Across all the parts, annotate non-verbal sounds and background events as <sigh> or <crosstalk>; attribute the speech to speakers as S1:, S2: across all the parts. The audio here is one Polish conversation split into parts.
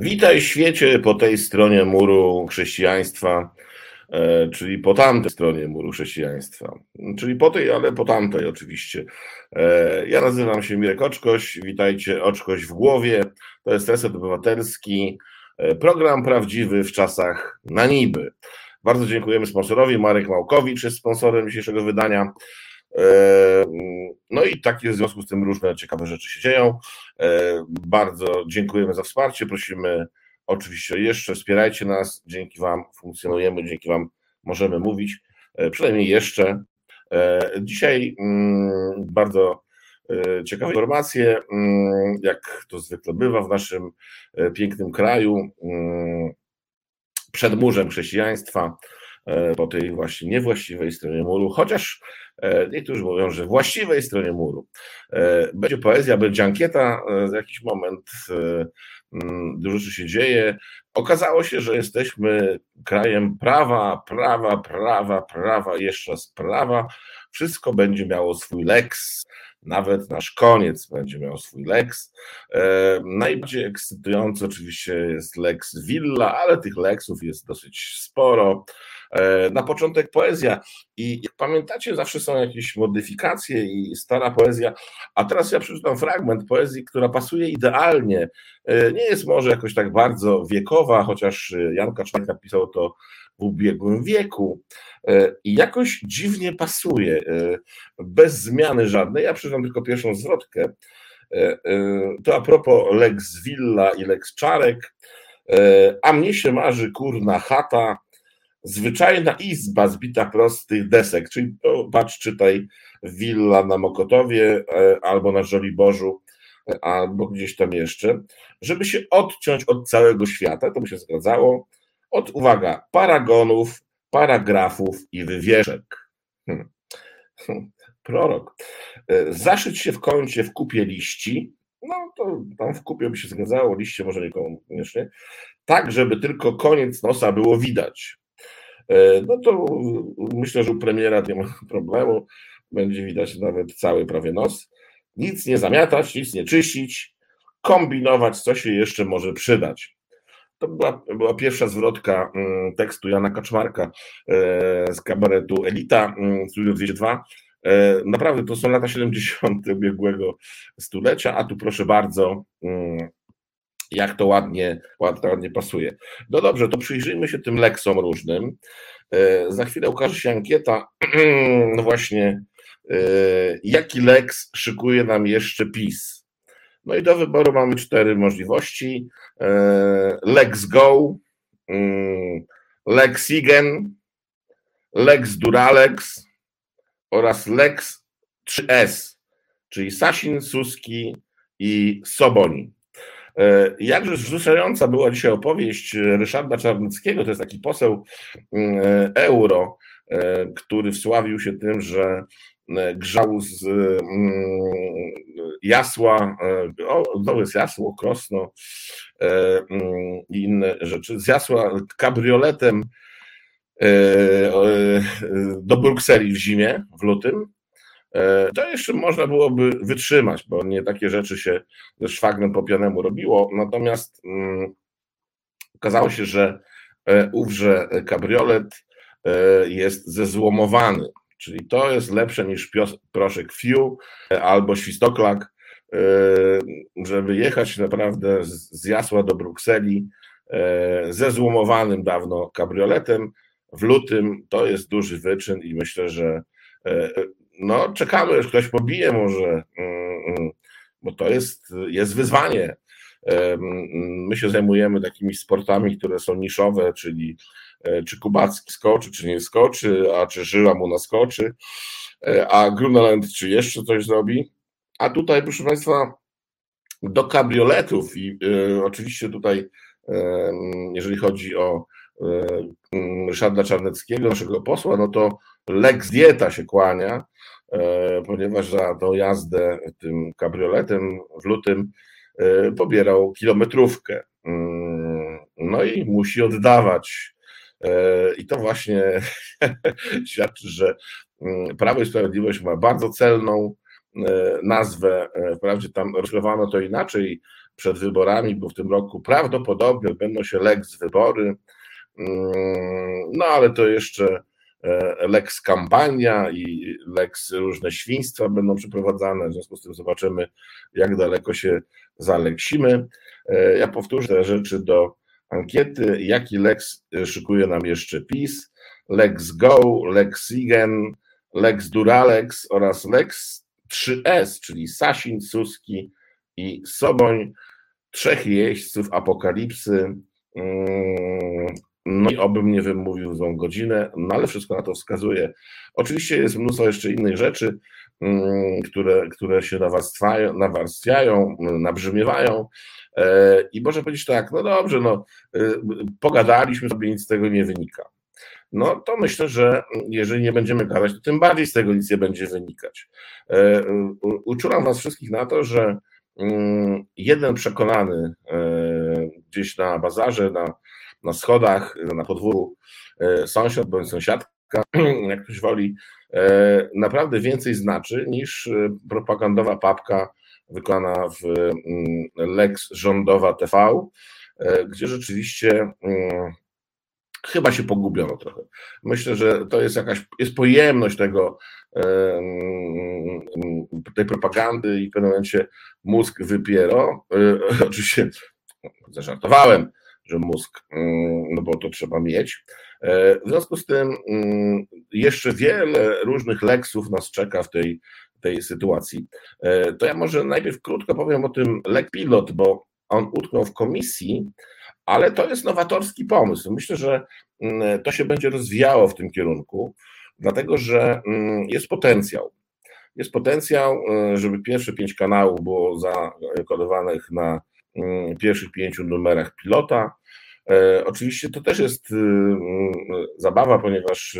S1: Witaj świecie po tej stronie muru chrześcijaństwa, e, czyli po tamtej stronie muru chrześcijaństwa. Czyli po tej, ale po tamtej oczywiście. E, ja nazywam się Mirek Oczkoś, witajcie Oczkoś w głowie. To jest Reset Obywatelski, e, program prawdziwy w czasach na niby. Bardzo dziękujemy sponsorowi. Marek Małkowicz jest sponsorem dzisiejszego wydania. No i takie w związku z tym różne ciekawe rzeczy się dzieją. Bardzo dziękujemy za wsparcie. Prosimy oczywiście jeszcze, wspierajcie nas. Dzięki Wam funkcjonujemy, dzięki Wam możemy mówić. Przynajmniej jeszcze. Dzisiaj bardzo ciekawe informacje, jak to zwykle bywa w naszym pięknym kraju, przed murzem chrześcijaństwa po tej właśnie niewłaściwej stronie muru, chociaż E, niektórzy mówią, że właściwej stronie muru. E, będzie poezja, będzie ankieta, e, za jakiś moment mm, dużo rzeczy się dzieje. Okazało się, że jesteśmy krajem prawa, prawa, prawa, prawa, jeszcze raz prawa. Wszystko będzie miało swój leks, nawet nasz koniec będzie miał swój leks. Najbardziej ekscytujący oczywiście jest leks Villa, ale tych leksów jest dosyć sporo. E, na początek poezja i jak pamiętacie, zawsze są jakieś modyfikacje i stara poezja, a teraz ja przeczytam fragment poezji, która pasuje idealnie. E, nie jest może jakoś tak bardzo wiekowa, chociaż Jan Kaczmarek napisał to w ubiegłym wieku i jakoś dziwnie pasuje, bez zmiany żadnej. Ja przeczytam tylko pierwszą zwrotkę. To a propos Lex Villa i Lex Czarek. A mnie się marzy kurna chata, zwyczajna izba zbita prostych desek, czyli patrz, czytaj willa na Mokotowie e, albo na Żoliborzu, e, albo gdzieś tam jeszcze, żeby się odciąć od całego świata, to by się zgadzało, od, uwaga, paragonów, paragrafów i wywieszek. Hmm. <laughs> Prorok. E, zaszyć się w kącie w kupie liści, no to tam w kupie by się zgadzało, liście może niekoniecznie, tak, żeby tylko koniec nosa było widać. E, no to myślę, że u premiera nie ma <laughs> problemu. Będzie widać nawet cały prawie nos. Nic nie zamiatać, nic nie czyścić, kombinować, co się jeszcze może przydać. To była, była pierwsza zwrotka mm, tekstu Jana Kaczmarka e, z kabaretu Elita, mm, Studio 202. E, naprawdę to są lata 70. ubiegłego stulecia, a tu proszę bardzo, mm, jak to ładnie, ładnie, pasuje. No dobrze, to przyjrzyjmy się tym leksom różnym. E, za chwilę ukaże się ankieta, <clears throat> no właśnie, e, jaki leks szykuje nam jeszcze PiS. No i do wyboru mamy cztery możliwości. E, Lex Go, mm, Lex Igen, Lex Duralex oraz Lex 3S, czyli Sasin, Suski i Soboni. E, jakże wzruszająca była dzisiaj opowieść Ryszarda Czarnickiego, to jest taki poseł mm, e, euro, e, który wsławił się tym, że grzał z mm, jasła, o, to jest jasło, krosno mm, i inne rzeczy, z jasła kabrioletem do Brukseli w zimie, w lutym, E, to jeszcze można byłoby wytrzymać, bo nie takie rzeczy się ze szwagrem po pianemu robiło. Natomiast um, okazało się, że e, ówrze kabriolet e, jest zezłomowany, czyli to jest lepsze niż pios, proszek Fiu albo świstoklak, żeby jechać naprawdę z Jasła do Brukseli ze złomowanym dawno kabrioletem w lutym. To jest duży wyczyn i myślę, że no czekamy, aż ktoś pobije może, mm, mm, bo to jest, jest wyzwanie. My się zajmujemy takimi sportami, które są niszowe, czyli e, czy Kubacki skoczy, czy nie skoczy, a czy Żyła mu naskoczy, e, a Gruneland czy jeszcze coś zrobi. A tutaj, proszę Państwa, do kabrioletów i y, oczywiście tutaj, jeżeli chodzi o Ryszarda Czarneckiego, naszego posła, no to Lex Dieta się kłania, E, ponieważ za tą jazdę tym kabrioletem w lutym e, pobierał kilometrówkę. Mm, no i musi oddawać. E, I to właśnie <laughs> świadczy, że mm, Prawo i Sprawiedliwość ma bardzo celną nazwę. Wprawdzie tam rozkrywano to inaczej przed wyborami, bo w tym roku prawdopodobnie odbędą się Lex wybory, mm, no ale to jeszcze Lex kampania i Lex różne świństwa będą przeprowadzane, w związku z tym zobaczymy, jak daleko się zaleksimy. E, ja powtórzę te rzeczy do ankiety, jaki Lex szykuje nam jeszcze PiS, Lex Go, Lex Sigen, Lex Duralex oraz Lex 3S, czyli Sasin, Suski i Soboń, trzech jeźdźców apokalipsy. No i obym nie wymówił złą godzinę, no ale wszystko na to wskazuje. Oczywiście jest mnóstwo jeszcze innych rzeczy, mm, które, które się nawarstwiają, nawarstwiają nabrzmiewają. E, I może powiedzieć tak, no dobrze, no, y, pogadaliśmy sobie, nic z tego nie wynika no to myślę, że jeżeli nie będziemy gadać, to tym bardziej z tego nic nie będzie wynikać. E, uczulam Was wszystkich na to, że mm, jeden przekonany e, gdzieś na bazarze, na, na schodach, na podwórku e, sąsiad bądź sąsiadka, <clears throat> jak ktoś woli, naprawdę więcej znaczy niż propagandowa papka wykonana w mm, Lex rządowa TV, gdzie rzeczywiście mm, chyba się pogubiono trochę. Myślę, że to jest jakaś, jest pojemność tego, tej propagandy i w pewnym momencie mózg wypiero. E, oczywiście zażartowałem, że mózg, no bo to trzeba mieć. E, w związku z tym jeszcze wiele różnych leksów nas czeka w tej, tej sytuacji. E, to ja może najpierw krótko powiem o tym lek pilot, bo on utknął w komisji, ale to jest nowatorski pomysł. Myślę, że mm, to się będzie rozwijało w tym kierunku, dlatego że mm, jest potencjał. Jest potencjał, y, żeby pierwsze pięć kanałów było zakodowanych na mm, pierwszych pięciu numerach pilota. E, oczywiście to też jest y, zabawa, ponieważ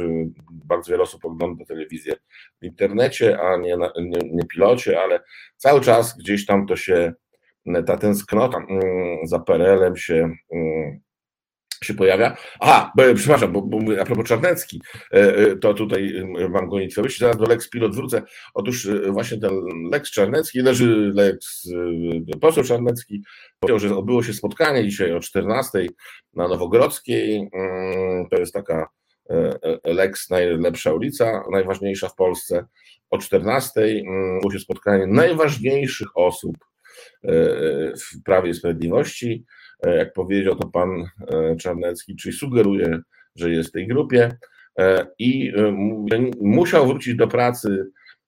S1: bardzo wiele osób ogląda telewizję w internecie, a nie, na, nie, nie pilocie, ale cały czas gdzieś tam to się ta tęsknota mm, za PRL-em się, mm, się pojawia. Aha, bo, przepraszam, bo, bo a propos Czarnecki, e, e, to tutaj mm, mam gonitwę myśli, zaraz do Lex Pilot wrócę. Otóż e, właśnie ten Lex Czarnecki, leży Lex poseł Czarnecki, powiedział, że odbyło się spotkanie dzisiaj o 14 na Nowogrodzkiej. To jest taka Lex najlepsza ulica, najważniejsza w Polsce. O 14 było się spotkanie najważniejszych osób w Prawie i Sprawiedliwości. Jak powiedział to pan e, Czarnecki, czyli sugeruje, że jest w tej grupie e, i e, musiał wrócić do pracy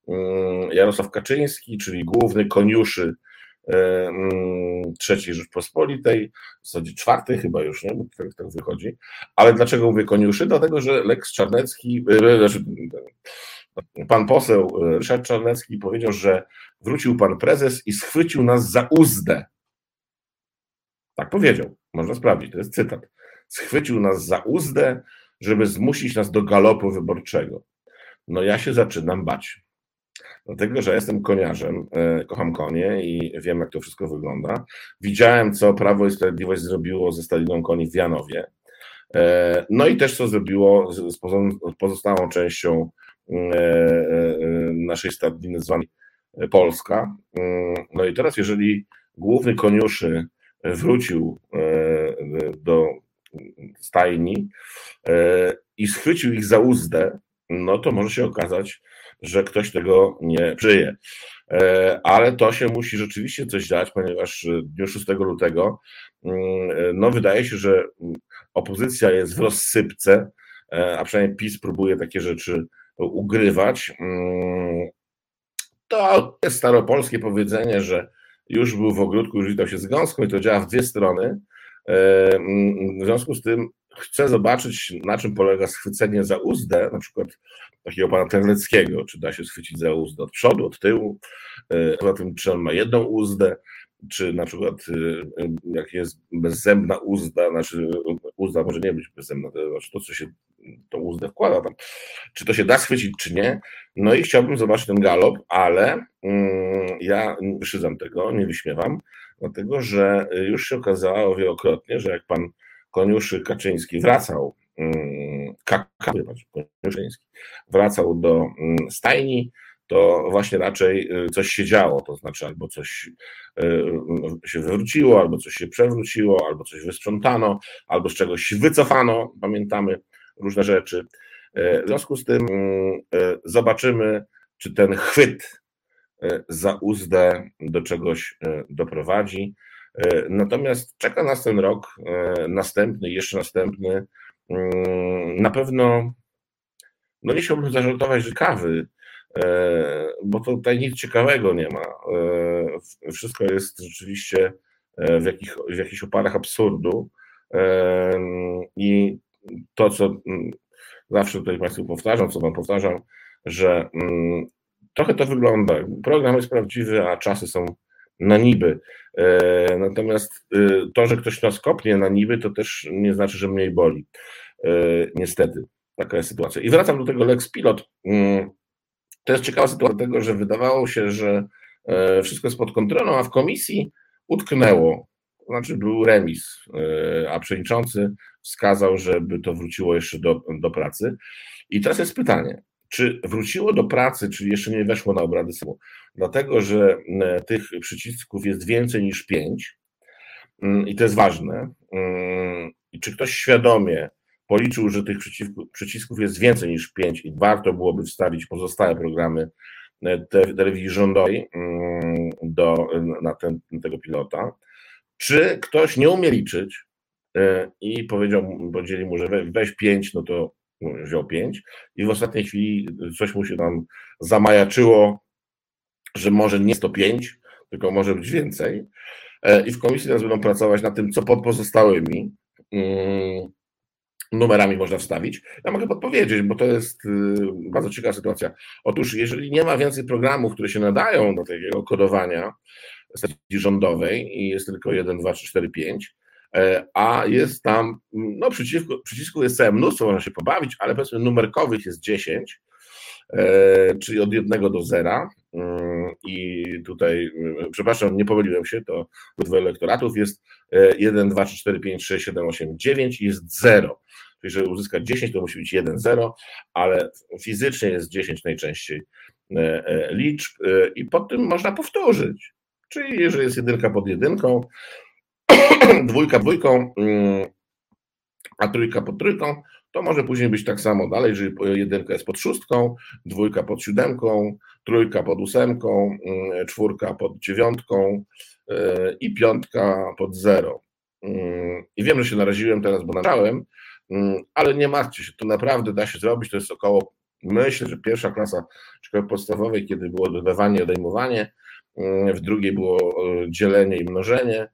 S1: mm, Jarosław Kaczyński, czyli główny koniuszy mm, trzeciej Rzeczpospolitej, w zasadzie czwartej chyba już, nie? bo tak, tak wychodzi. Ale dlaczego mówię koniuszy? Dlatego, że Lex Czarnecki, znaczy Pan poseł e, Ryszard Czarnecki powiedział, że wrócił pan prezes i schwycił nas za uzdę. Tak powiedział, można sprawdzić, to jest cytat. Schwycił nas za uzdę, żeby zmusić nas do galopu wyborczego. No ja się zaczynam bać. Dlatego, że jestem koniarzem, e, kocham konie i wiem, jak to wszystko wygląda. Widziałem, co Prawo i Sprawiedliwość zrobiło ze Staliną Koni w Janowie. E, no i też, co zrobiło z pozostałą częścią e, naszej stadniny zwanej Polska. Mm, no i teraz, jeżeli główny koniuszy wrócił e, do stajni i schwycił ich za uzdę, no to może się okazać, że ktoś tego nie przyje. Ale to się musi rzeczywiście coś dać, ponieważ w dniu 6 lutego mm, no wydaje się, że opozycja jest w rozsypce, a przynajmniej PiS próbuje takie rzeczy ugrywać. Mm, to jest staropolskie powiedzenie, że już był w ogródku, już witał się z gąską i to działa w dwie strony. E, w związku z tym chcę zobaczyć, na czym polega schwycenie za uzdę, na przykład takiego pana Terleckiego, czy da się schwycić za uzdę od przodu, od tyłu, e, poza tym, czy on ma jedną uzdę, czy na przykład e, jak jest bezzębna uzda, znaczy uzda może nie być bezzębna, to znaczy to, co się tą uzdę wkłada tam. Czy to się da schwycić, czy nie? No i chciałbym zobaczyć ten galop, ale mm, ja szydzam tego, nie wyśmiewam, dlatego że już się okazało wielokrotnie, że jak pan Koniuszy Kaczyński wracał, mm, Kaczyński wracał do mm, stajni, to właśnie raczej coś się działo, to znaczy albo coś się wywróciło, albo coś się przewróciło, albo coś wysprzątano, albo z czegoś wycofano, pamiętamy różne rzeczy. W związku z tym zobaczymy, czy ten chwyt za uzdę do czegoś doprowadzi. Natomiast czeka nas ten rok następny, jeszcze następny, Mm, na pewno, no nie chciałbym zażartować, że kawy, e, bo tutaj nic ciekawego nie ma. E, wszystko jest rzeczywiście e, w, jakich, w jakichś oparach absurdu. I to, co mm, zawsze tutaj Państwu powtarzam, co Wam powtarzam, że mm, trochę to wygląda. Program jest prawdziwy, a czasy są na niby. E, natomiast e, to, że ktoś nas kopnie na niby, to też nie znaczy, że mniej boli. E, niestety, taka jest sytuacja. I wracam do tego Lex Pilot. Mm, to jest ciekawa sytuacja, dlatego że wydawało się, że wszystko jest pod kontrolą, a w komisji utknęło. Znaczy był remis, a przewodniczący wskazał, żeby to wróciło jeszcze do, do pracy. I teraz jest pytanie, czy wróciło do pracy, czy jeszcze nie weszło na obrady Sejmu, dlatego że e, tych przycisków jest więcej niż pięć mm, i to jest ważne. Mm, I czy ktoś świadomie policzył, że tych przycisków jest więcej niż pięć i warto byłoby wstawić pozostałe programy e, telewizji rządowej mm, do, na, ten, tego pilota, czy ktoś nie umie liczyć i powiedział, powiedzieli mu, że weź pięć, no to wziął pięć i w ostatniej chwili coś mu się tam zamajaczyło, że może nie 105, tylko może być więcej. E, I w komisji teraz będą pracować nad tym, co pod pozostałymi mm, numerami można wstawić. Ja mogę podpowiedzieć, bo to jest y, bardzo ciekawa sytuacja. Otóż, jeżeli nie ma więcej programów, które się nadają do takiego kodowania stacji rządowej i jest tylko 1, 2, 3, 4, 5, E, a jest tam, no przycisku, przycisku jest całe mnóstwo, można się pobawić, ale powiedzmy numerkowych jest 10, e, czyli od 1 do 0 mm, i tutaj, mm, przepraszam, nie pomyliłem się, to dwóch elektoratów jest 1, 2, 3, 4, 5, 6, 7, 8, 9 i jest 0. Czyli żeby uzyskać 10 to musi być 1, 0, ale fizycznie jest 10 najczęściej e, liczb i po tym można powtórzyć. Czyli jeżeli jest jedynka pod jedynką, <clears throat> dwójka dwójką, mm, a trójka pod trójką, to może później być tak samo dalej, jeżeli jedynka jest pod szóstką, dwójka pod siódemką, trójka pod ósemką, mm, czwórka pod dziewiątką y, i piątka pod zero. Mm, I wiem, że się naraziłem teraz, bo nagrałem, ale nie martwcie się, to naprawdę da się zrobić, to jest około, myślę, że pierwsza klasa szkoły podstawowej, kiedy było dodawanie odejmowanie, w drugiej było y, dzielenie i mnożenie,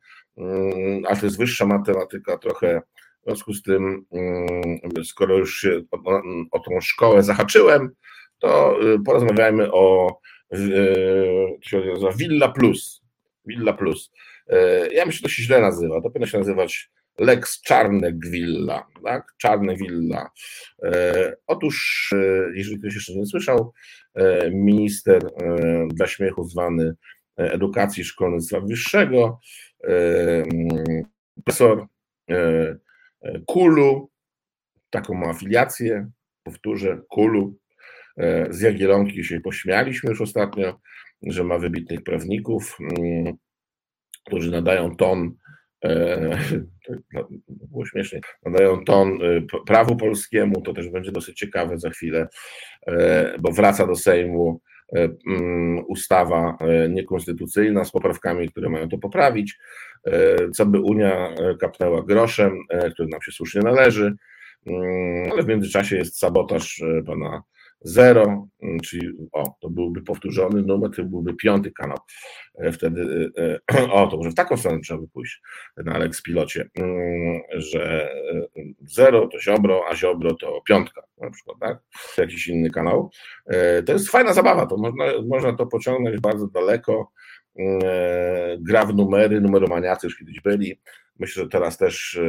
S1: a to jest wyższa matematyka trochę. W związku z tym, mm, skoro już się o, o tą szkołę zahaczyłem, to y, porozmawiajmy o Villa Plus. Villa Plus. Y, ja myślę, że to się źle nazywa. To powinno się nazywać Lex Czarnek Villa, tak? Czarne Villa. Y, otóż, jeżeli ktoś jeszcze nie słyszał, minister dla śmiechu zwany edukacji szkolnictwa wyższego profesor e, e, Kulu, taką ma afiliację, powtórzę, Kulu, e, z Jagielonki się pośmialiśmy już ostatnio, że ma wybitnych prawników, mm, którzy nadają ton, <laughs> było śmiesznie, nadają ton prawu polskiemu, to też będzie dosyć ciekawe za chwilę, bo wraca do Sejmu ustawa e, niekonstytucyjna z poprawkami, które mają to poprawić, e, co by Unia kapnęła groszem, który nam się słusznie należy, mm, ale w międzyczasie jest sabotaż pana Zero, mm, czyli o, to byłby powtórzony numer, to byłby piąty kanał. E, wtedy, e, e, <clears throat> o, to może w taką stronę trzeba by pójść na Alex Pilocie, mm, że zero to Ziobro, a Ziobro to piątka, na przykład, tak? Jakiś inny kanał. To jest fajna zabawa, to można, można to pociągnąć bardzo daleko. Mm, gra w numery, numeromaniacy już kiedyś byli. Myślę, że teraz też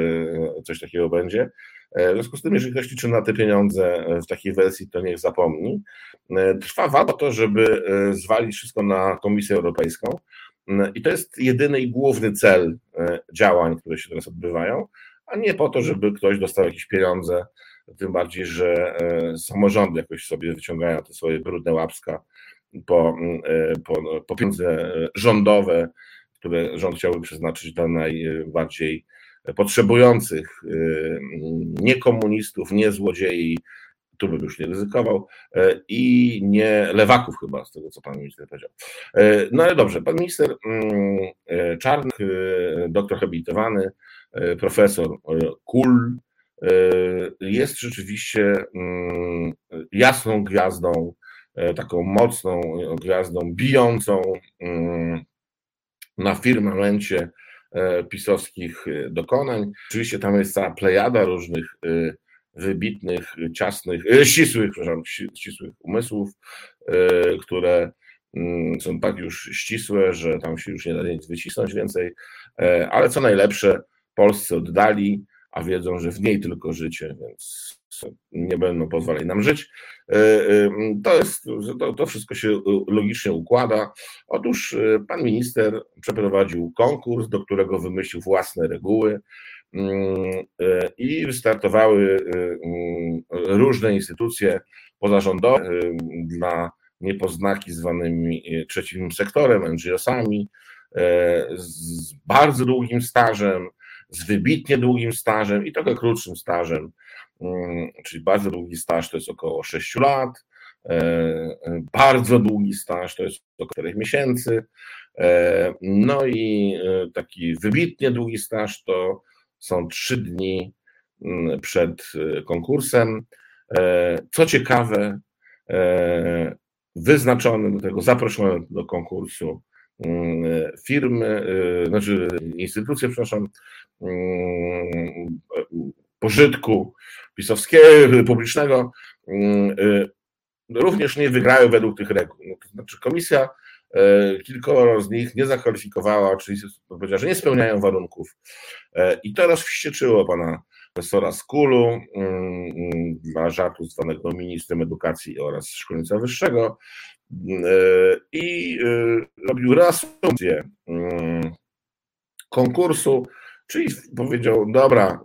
S1: coś takiego będzie. E, w związku z tym, jeżeli ktoś liczy na te pieniądze e, w takiej wersji, to niech zapomni. E, trwa walka to, żeby zwalić wszystko na Komisję Europejską. I to jest jedyny i główny cel działań, które się teraz odbywają, a nie po to, żeby ktoś dostał jakieś pieniądze, tym bardziej, że samorządy jakoś sobie wyciągają te swoje brudne łapska po, po, po pieniądze rządowe, które rząd chciałby przeznaczyć dla najbardziej potrzebujących, nie komunistów, nie złodziei, tu bym już nie ryzykował, e, i nie lewaków chyba, z tego co pan minister powiedział. E, no ale dobrze, pan minister mm, e, Czarnek, doktor habilitowany, profesor Kul, jest rzeczywiście mm, jasną gwiazdą, taką mocną gwiazdą, bijącą mm, na firmamencie pisowskich dokonań. Oczywiście tam jest cała plejada różnych wybitnych, ciasnych, e, ścisłych, przepraszam, ścisłych umysłów, e, które mm, są tak już ścisłe, że tam się już nie da nic wycisnąć więcej, e, ale co najlepsze, Polsce oddali, a wiedzą, że w niej tylko życie, więc nie będą pozwalać nam żyć. To, jest, to, to wszystko się logicznie układa. Otóż pan minister przeprowadził konkurs, do którego wymyślił własne reguły. Mm, e, i wystartowały e, mm, różne instytucje pozarządowe e, dla niepoznaki zwanymi trzecim sektorem, NGO-sami, z bardzo długim stażem, z wybitnie długim stażem i trochę krótszym stażem, czyli bardzo długi staż to jest około 6 lat, bardzo długi staż to jest około 4 miesięcy, no i taki wybitnie długi staż to są trzy dni mm, przed konkursem. E, co ciekawe, e, wyznaczony do tego, zaproszony do konkursu mm, firmy, znaczy instytucje, przepraszam, mm, pożytku pisowskiego, publicznego, y, również nie wygrały według tych reguł. No, to znaczy komisja E, kilkoro z nich nie zakwalifikowała, czyli powiedziała, że nie spełniają warunków. E, I to rozwścieczyło pana profesora Skulu, mm, mm, dla żartu zwanego ministrem edukacji oraz szkolnictwa wyższego e, i robił reasumpcję mm, konkursu, czyli powiedział, dobra,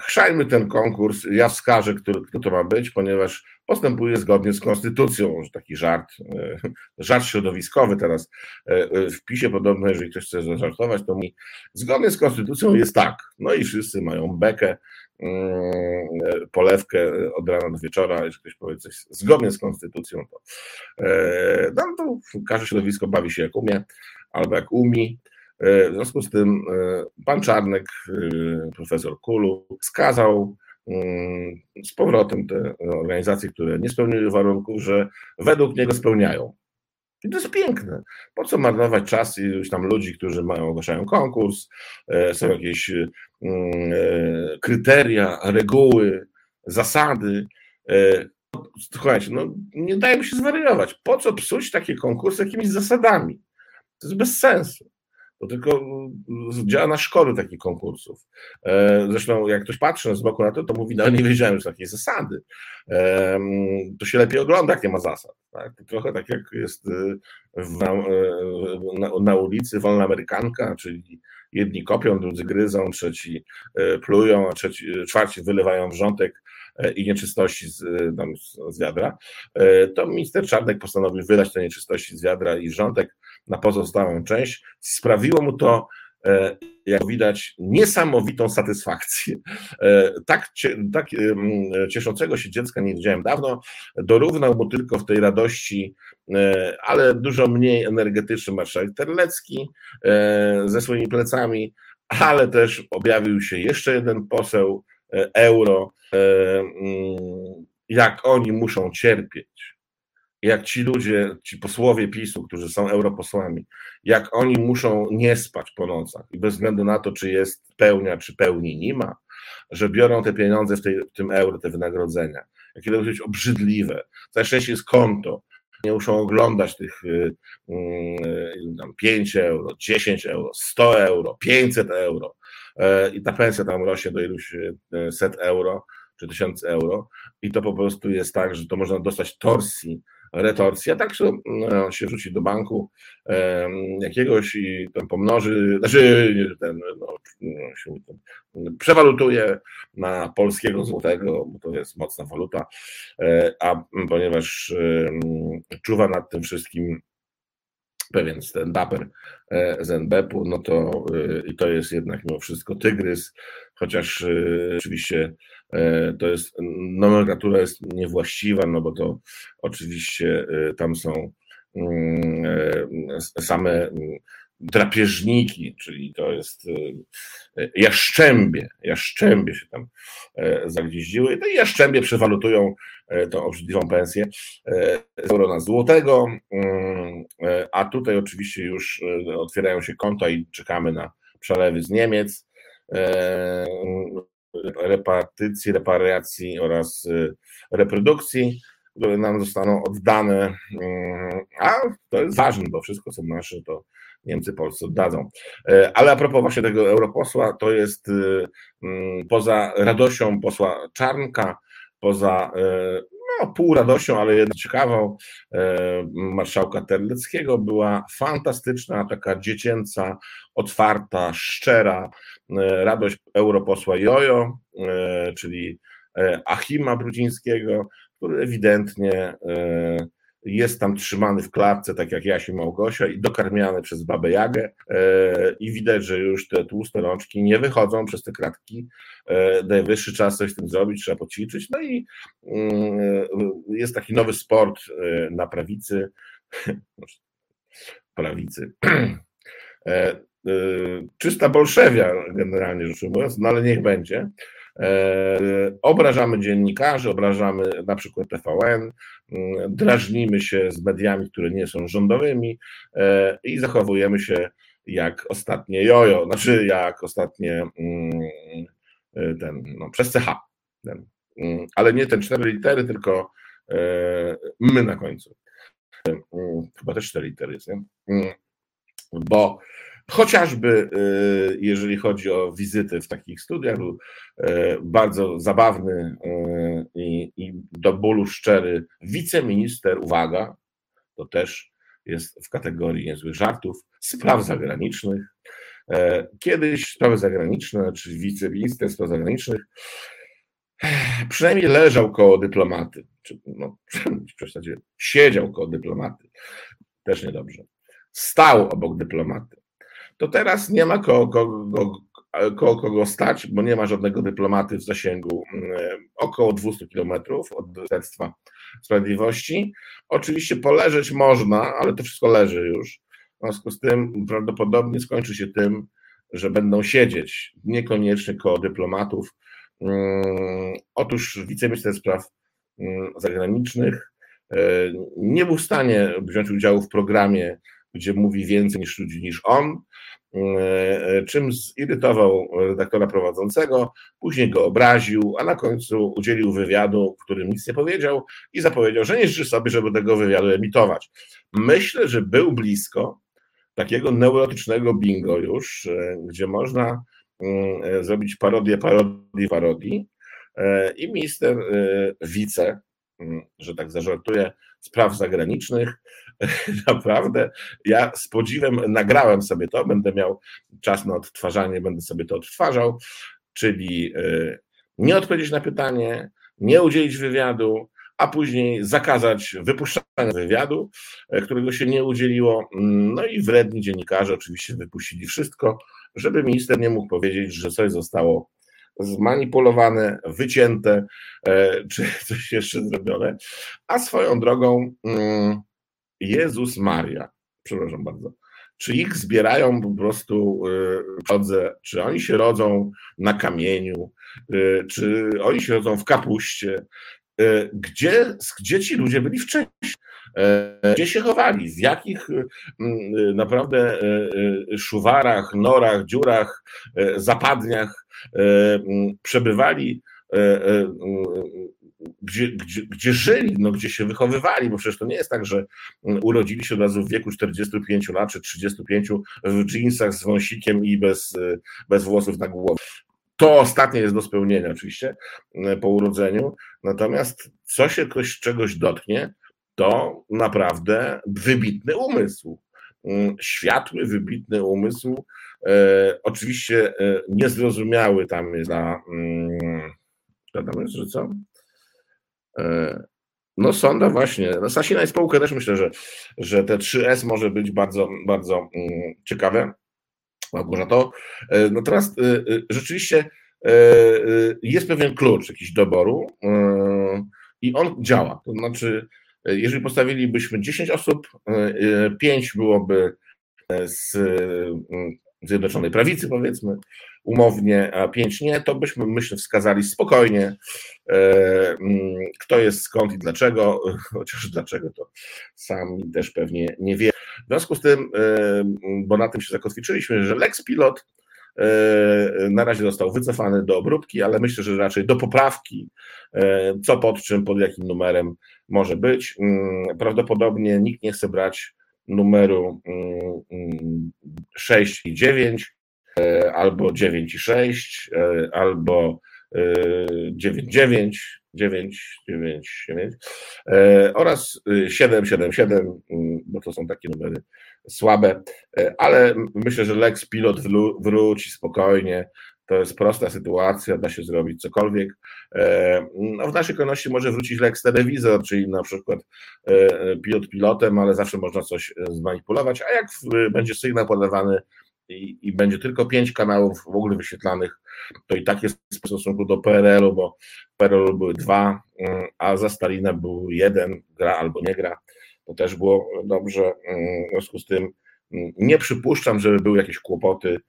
S1: chrzajmy ten konkurs, ja wskażę, który, kto to ma być, ponieważ postępuje zgodnie z konstytucją. Taki żart, e, żart środowiskowy teraz e, e, w PiSie podobno, jeżeli ktoś chce zażartować, to mówi, zgodnie z konstytucją jest tak. No i wszyscy mają bekę, mm, polewkę od rana do wieczora, jeżeli ktoś powie coś zgodnie z konstytucją, to, no, to każde środowisko bawi się jak umie, albo jak umi. W związku z tym pan Czarnek, profesor Kulu, skazał mm, z powrotem te organizacje, które nie spełniły warunków, że według niego spełniają. I to jest piękne. Po co marnować czas już tam ludzi, którzy mają, ogłaszają konkurs, e, są jakieś e, kryteria, reguły, zasady. E, słuchajcie, no nie daje mi się zwariować. Po co psuć takie konkursy jakimiś zasadami? To jest bez sensu. To tylko działa na szkody takich konkursów. E, zresztą, jak ktoś patrzy z boku na to, to mówi, no nie wiedziałem, że takiej zasady. E, to się lepiej ogląda, jak nie ma zasad. Tak? Trochę tak jak jest e, na, na, na ulicy wolna amerykanka, czyli jedni kopią, drudzy gryzą, trzeci plują, a trzeci, czwarci wylewają wrzątek i nieczystości z, tam, z wiadra, to minister Czarnek postanowił wylać te nieczystości z wiadra i wrzątek na pozostałą część. Sprawiło mu to, e, jak widać, niesamowitą satysfakcję. E, tak, tak cieszącego się dziecka nie widziałem dawno. Dorównał mu tylko w tej radości, e, ale dużo mniej energetyczny marszałek Terlecki ze swoimi plecami, ale też objawił się jeszcze jeden poseł euro, jak oni muszą cierpieć jak ci ludzie, ci posłowie PiSu, którzy są europosłami, jak oni muszą nie spać po nocach i bez względu na to, czy jest pełnia, czy pełni nie ma, że biorą te pieniądze w, tej, w tym euro, te wynagrodzenia, jakie to być obrzydliwe. Całe szczęście jest konto. Nie muszą oglądać tych y, y, tam 5 euro, 10 euro, 100 euro, 500 euro e, i ta pensja tam rośnie do iluś y, set euro czy tysiąc euro i to po prostu jest tak, że to można dostać torsji retorsji, a tak no, się rzuci do banku jakiegoś i tam pomnoży, znaczy ten, no, się przewalutuje na polskiego złotego, bo to jest mocna waluta, e, a ponieważ czuwa nad tym wszystkim pewien stand-uper e, z NBP-u, no to e, i to jest jednak mimo wszystko tygrys, chociaż oczywiście to jest, nomenklatura jest niewłaściwa, no bo to oczywiście tam są mm, same drapieżniki, czyli to jest e, jaszczębie, jaszczębie się tam e, zagwieździły, no i jaszczębie przewalutują e, tą obrzydliwą pensję z euro na złotego, mm, a tutaj oczywiście już otwierają się konta i czekamy na przelewy z Niemiec, repartycji, reparacji oraz reprodukcji, które nam zostaną oddane, mm, a to jest ważne, bo wszystko co nasze to Niemcy Polsce oddadzą. E, ale a propos właśnie tego europosła, to jest y, mm, poza radością posła Czarnka, poza e, no, pół radością, ale jednak ciekawą e, marszałka Terleckiego była fantastyczna, taka dziecięca, otwarta, szczera radość europosła Jojo, czyli Achima Brudzińskiego, który ewidentnie jest tam trzymany w klatce, tak jak Jasiu Małgosia i dokarmiany przez babę Jagę e, i widać, że już te tłuste rączki nie wychodzą przez te kratki. E, najwyższy czas coś z tym zrobić, trzeba poćwiczyć. No i mm, jest taki nowy sport e, na prawicy, <laughs> prawicy, <clears throat> czysta bolszewia generalnie rzecz ujmując, no ale niech będzie. E, obrażamy dziennikarzy, obrażamy na przykład TVN, mm, drażnimy się z mediami, które nie są rządowymi e, i zachowujemy się jak ostatnie jojo, znaczy jak ostatnie mm, e, ten, no, przez CH. Ten, mm, ale nie ten cztery litery, tylko my na końcu. Chyba też cztery litery jest, nie? Bo Chociażby y, jeżeli chodzi o wizyty w takich studiach, był y, bardzo zabawny y, i, i do bólu szczery wiceminister, uwaga, to też jest w kategorii niezłych żartów, spraw zagranicznych. Kiedyś sprawy zagraniczne, czy wiceminister spraw zagranicznych, przynajmniej leżał koło dyplomaty, czy no, w zasadzie siedział koło dyplomaty, też niedobrze. Stał obok dyplomaty to teraz nie ma kogo, kogo, kogo, kogo stać, bo nie ma żadnego dyplomaty w zasięgu mm, około 200 kilometrów od Ministerstwa Sprawiedliwości. Oczywiście poleżeć można, ale to wszystko leży już. W związku z tym prawdopodobnie skończy się tym, że będą siedzieć niekoniecznie koło dyplomatów. Mm, otóż wiceminister spraw mm, zagranicznych e, nie był w stanie wziąć udziału w programie gdzie mówi więcej niż ludzi niż on, e, czym zirytował redaktora prowadzącego, później go obraził, a na końcu udzielił wywiadu, w którym nic nie powiedział i zapowiedział, że nie życzy sobie, żeby tego wywiadu emitować. Myślę, że był blisko takiego neurotycznego bingo już, e, gdzie można e, zrobić parodię parodii parodii i minister wice, mm, że tak zażartuję, spraw zagranicznych <laughs> naprawdę ja z podziwem nagrałem sobie to, będę miał czas na odtwarzanie, będę sobie to odtwarzał, czyli e, nie odpowiedzieć na pytanie, nie udzielić wywiadu, a później zakazać wypuszczania wywiadu, e, którego się nie udzieliło. No i wredni dziennikarze oczywiście wypuścili wszystko, żeby minister nie mógł powiedzieć, że coś zostało zmanipulowane, wycięte, e, czy <laughs> coś jeszcze zrobione. A swoją drogą mm, Jezus Maria, przepraszam bardzo, czy ich zbierają po prostu chodze, y, czy oni się rodzą na kamieniu, y, czy oni się rodzą w kapuście, y, gdzie, gdzie ci ludzie byli wcześniej, gdzie się chowali, w jakich naprawdę szuwarach, norach, dziurach, zapadniach przebywali gdzie, gdzie, gdzie żyli, no, gdzie się wychowywali, bo przecież to nie jest tak, że mm, urodzili się od razu w wieku 45 lat czy 35 w dżinsach z wąsikiem i bez, y, bez włosów na głowie. To ostatnie jest do spełnienia oczywiście y, po urodzeniu, natomiast co się ktoś czegoś dotknie, to naprawdę wybitny umysł. Mm, światły, wybitny umysł. E, oczywiście e, niezrozumiały tam jest dla. Mm, tam jest, że co? E, no sonda właśnie. No Sasina i spółkę też myślę, że, że te 3S może być bardzo, bardzo mm, ciekawe. Małgorzato. No teraz rzeczywiście jest pewien klucz jakiś doboru i on działa. To znaczy jeżeli postawilibyśmy 10 osób, 5 e, e, byłoby e, z Zjednoczonej Prawicy, powiedzmy, umownie, a 5 nie, to byśmy, myślę, wskazali spokojnie, kto jest skąd i dlaczego, <laughs> chociaż dlaczego to sami też pewnie nie wie. W związku z tym, bo na tym się zakotwiczyliśmy, że Lex Pilot E, na razie został wycofany do obróbki, ale myślę, że raczej do poprawki, e, co pod czym, pod jakim numerem może być. Mm, prawdopodobnie nikt nie chce brać numeru 6 mm, i 9, e, albo 9 i 6, albo 9, 9, 9, 9, 9 oraz 7, 7, 7, bo to są takie numery słabe, e, ale myślę, że Lex Pilot wróci spokojnie. To jest prosta sytuacja, da się zrobić cokolwiek. E, no w naszej kolejności może wrócić Lex Telewizor, czyli na przykład e, pilot pilotem, ale zawsze można coś zmanipulować. A jak będzie sygnał podawany i, i, będzie tylko pięć kanałów w ogóle wyświetlanych, to i tak jest w stosunku do PRL-u, bo w PRL-u były dwa, a za Stalina był jeden, gra albo nie gra to też było dobrze. Mm, w związku z tym mm, nie przypuszczam, żeby były jakieś kłopoty e,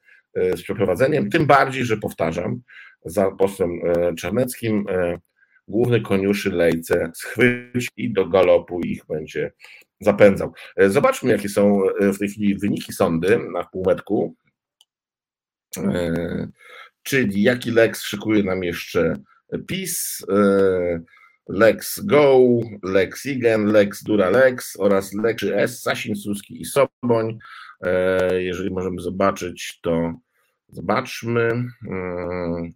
S1: z przeprowadzeniem, tym bardziej, że powtarzam, za posłem e, Czarneckim e, główny koniuszy lejce schwyci i do galopu ich będzie zapędzał. Zobaczmy, jakie są w tej chwili wyniki sądy na półmetku, czyli jaki Lex szykuje nam jeszcze PiS, Lex Go, Lex Igen, Lex Dura Lex oraz Lex S, Sasin, Suski i Soboń. E, jeżeli możemy zobaczyć, to zobaczmy. E,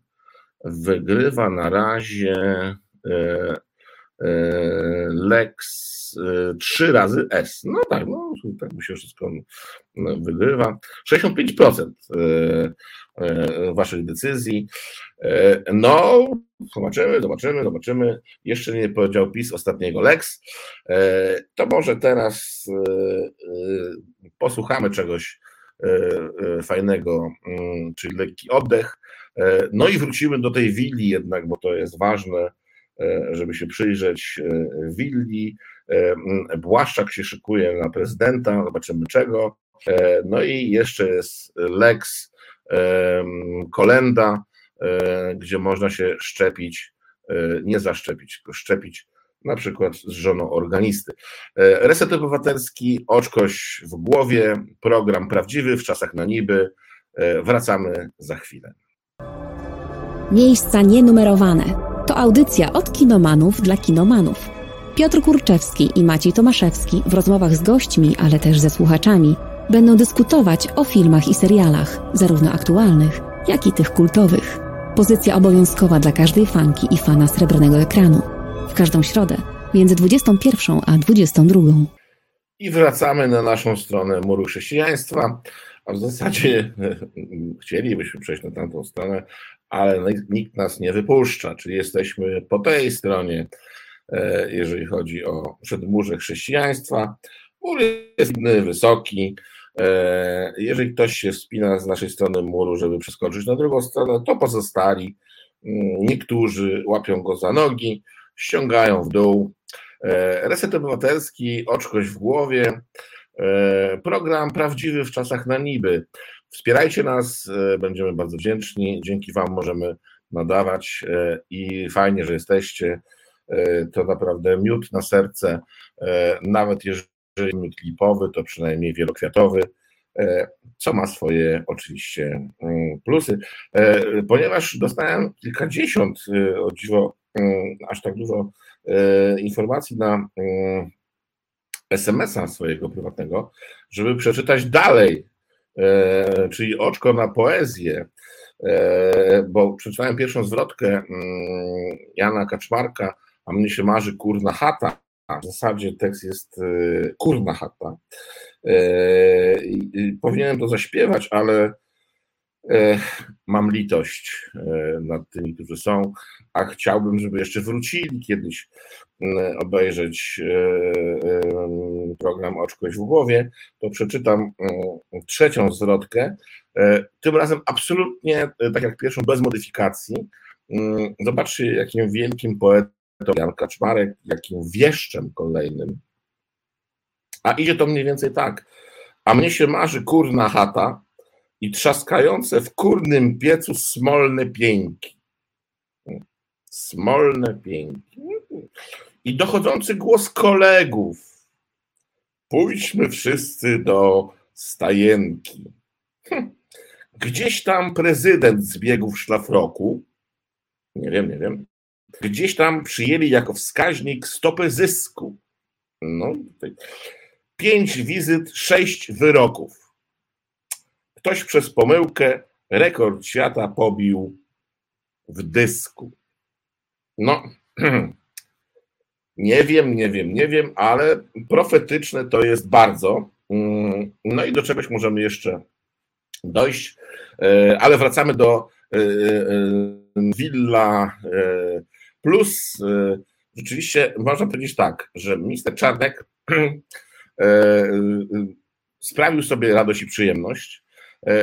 S1: wygrywa na razie e, Lex trzy razy S. No tak, no tak by się wszystko wygrywa. 65% waszych decyzji. No, Zobaczymy, zobaczymy, zobaczymy. Jeszcze nie powiedział PiS ostatniego Lex. E, to może teraz e, e, posłuchamy czegoś fajnego, mm, czyli lekki oddech. No i wrócimy do tej willi jednak, bo to jest ważne, żeby się przyjrzeć willi. Błaszczak się szykuje na prezydenta, zobaczymy czego. No i jeszcze jest Lex Kolenda, E, gdzie można się szczepić, e, nie zaszczepić, tylko szczepić na przykład z żoną organisty. E, Reset Obywatelski, oczkoś w głowie, program prawdziwy w czasach na niby. Wracamy za chwilę.
S2: Miejsca nienumerowane. To audycja od kinomanów dla kinomanów. Piotr Kurczewski i Maciej Tomaszewski w rozmowach z gośćmi, ale też ze słuchaczami będą dyskutować o filmach i serialach, zarówno aktualnych, jak i tych kultowych. Pozycja obowiązkowa dla każdej fanki i fana srebrnego ekranu. W każdą środę między 21 a 22.
S1: I wracamy na naszą stronę muru chrześcijaństwa, a w zasadzie <laughs> chcielibyśmy przejść na tamtą stronę, ale nikt nas nie wypuszcza, czyli jesteśmy po tej stronie, e, jeżeli chodzi o przedmurze chrześcijaństwa. Mur jest wysoki, E, jeżeli ktoś się wspina z naszej strony muru, żeby przeskoczyć na drugą stronę, to pozostali, mm, niektórzy łapią go za nogi, ściągają w dół. E, reset Obywatelski, oczkość w głowie, e, program prawdziwy w czasach na niby. Wspierajcie nas, będziemy bardzo wdzięczni. Dzięki Wam możemy nadawać i fajnie, że jesteście. To naprawdę miód na serce, nawet jeżeli jeżeli klipowy, to przynajmniej wielokwiatowy, e, co ma swoje oczywiście mm, plusy. E, ponieważ dostałem kilkadziesiąt, e, o dziwo, aż tak dużo informacji na mm, SMS-a swojego prywatnego, żeby przeczytać dalej, czyli oczko na poezję, bo przeczytałem pierwszą zwrotkę Jana Kaczmarka, a mnie się marzy kurna chata, w zasadzie tekst jest kurna chata. Powinienem to zaśpiewać, ale mam litość nad tymi, którzy są, a chciałbym, żeby jeszcze wrócili kiedyś obejrzeć program Oczkość w głowie, to przeczytam trzecią zwrotkę, tym razem absolutnie, tak jak pierwszą, bez modyfikacji. Zobaczcie, jakim wielkim poetą Jan Kaczmarek, jakim wieszczem kolejnym. A idzie to mniej więcej tak. A mnie się marzy kurna chata i trzaskające w kurnym piecu smolne pięki. Smolne pięki. I dochodzący głos kolegów. Pójdźmy wszyscy do stajenki. Hm. Gdzieś tam prezydent zbiegł w szlafroku. Nie wiem, nie wiem gdzieś tam przyjęli jako wskaźnik stopę zysku. No, pięć wizyt, sześć wyroków. Ktoś przez pomyłkę rekord świata pobił w dysku. No, <clears throat> nie wiem, nie wiem, nie wiem, ale profetyczne to jest bardzo. Mm, no i do czegoś możemy jeszcze dojść, e, ale wracamy do e, e, Villa Plus rzeczywiście można powiedzieć tak, że minister Czarnek <clears throat> sprawił sobie radość i przyjemność.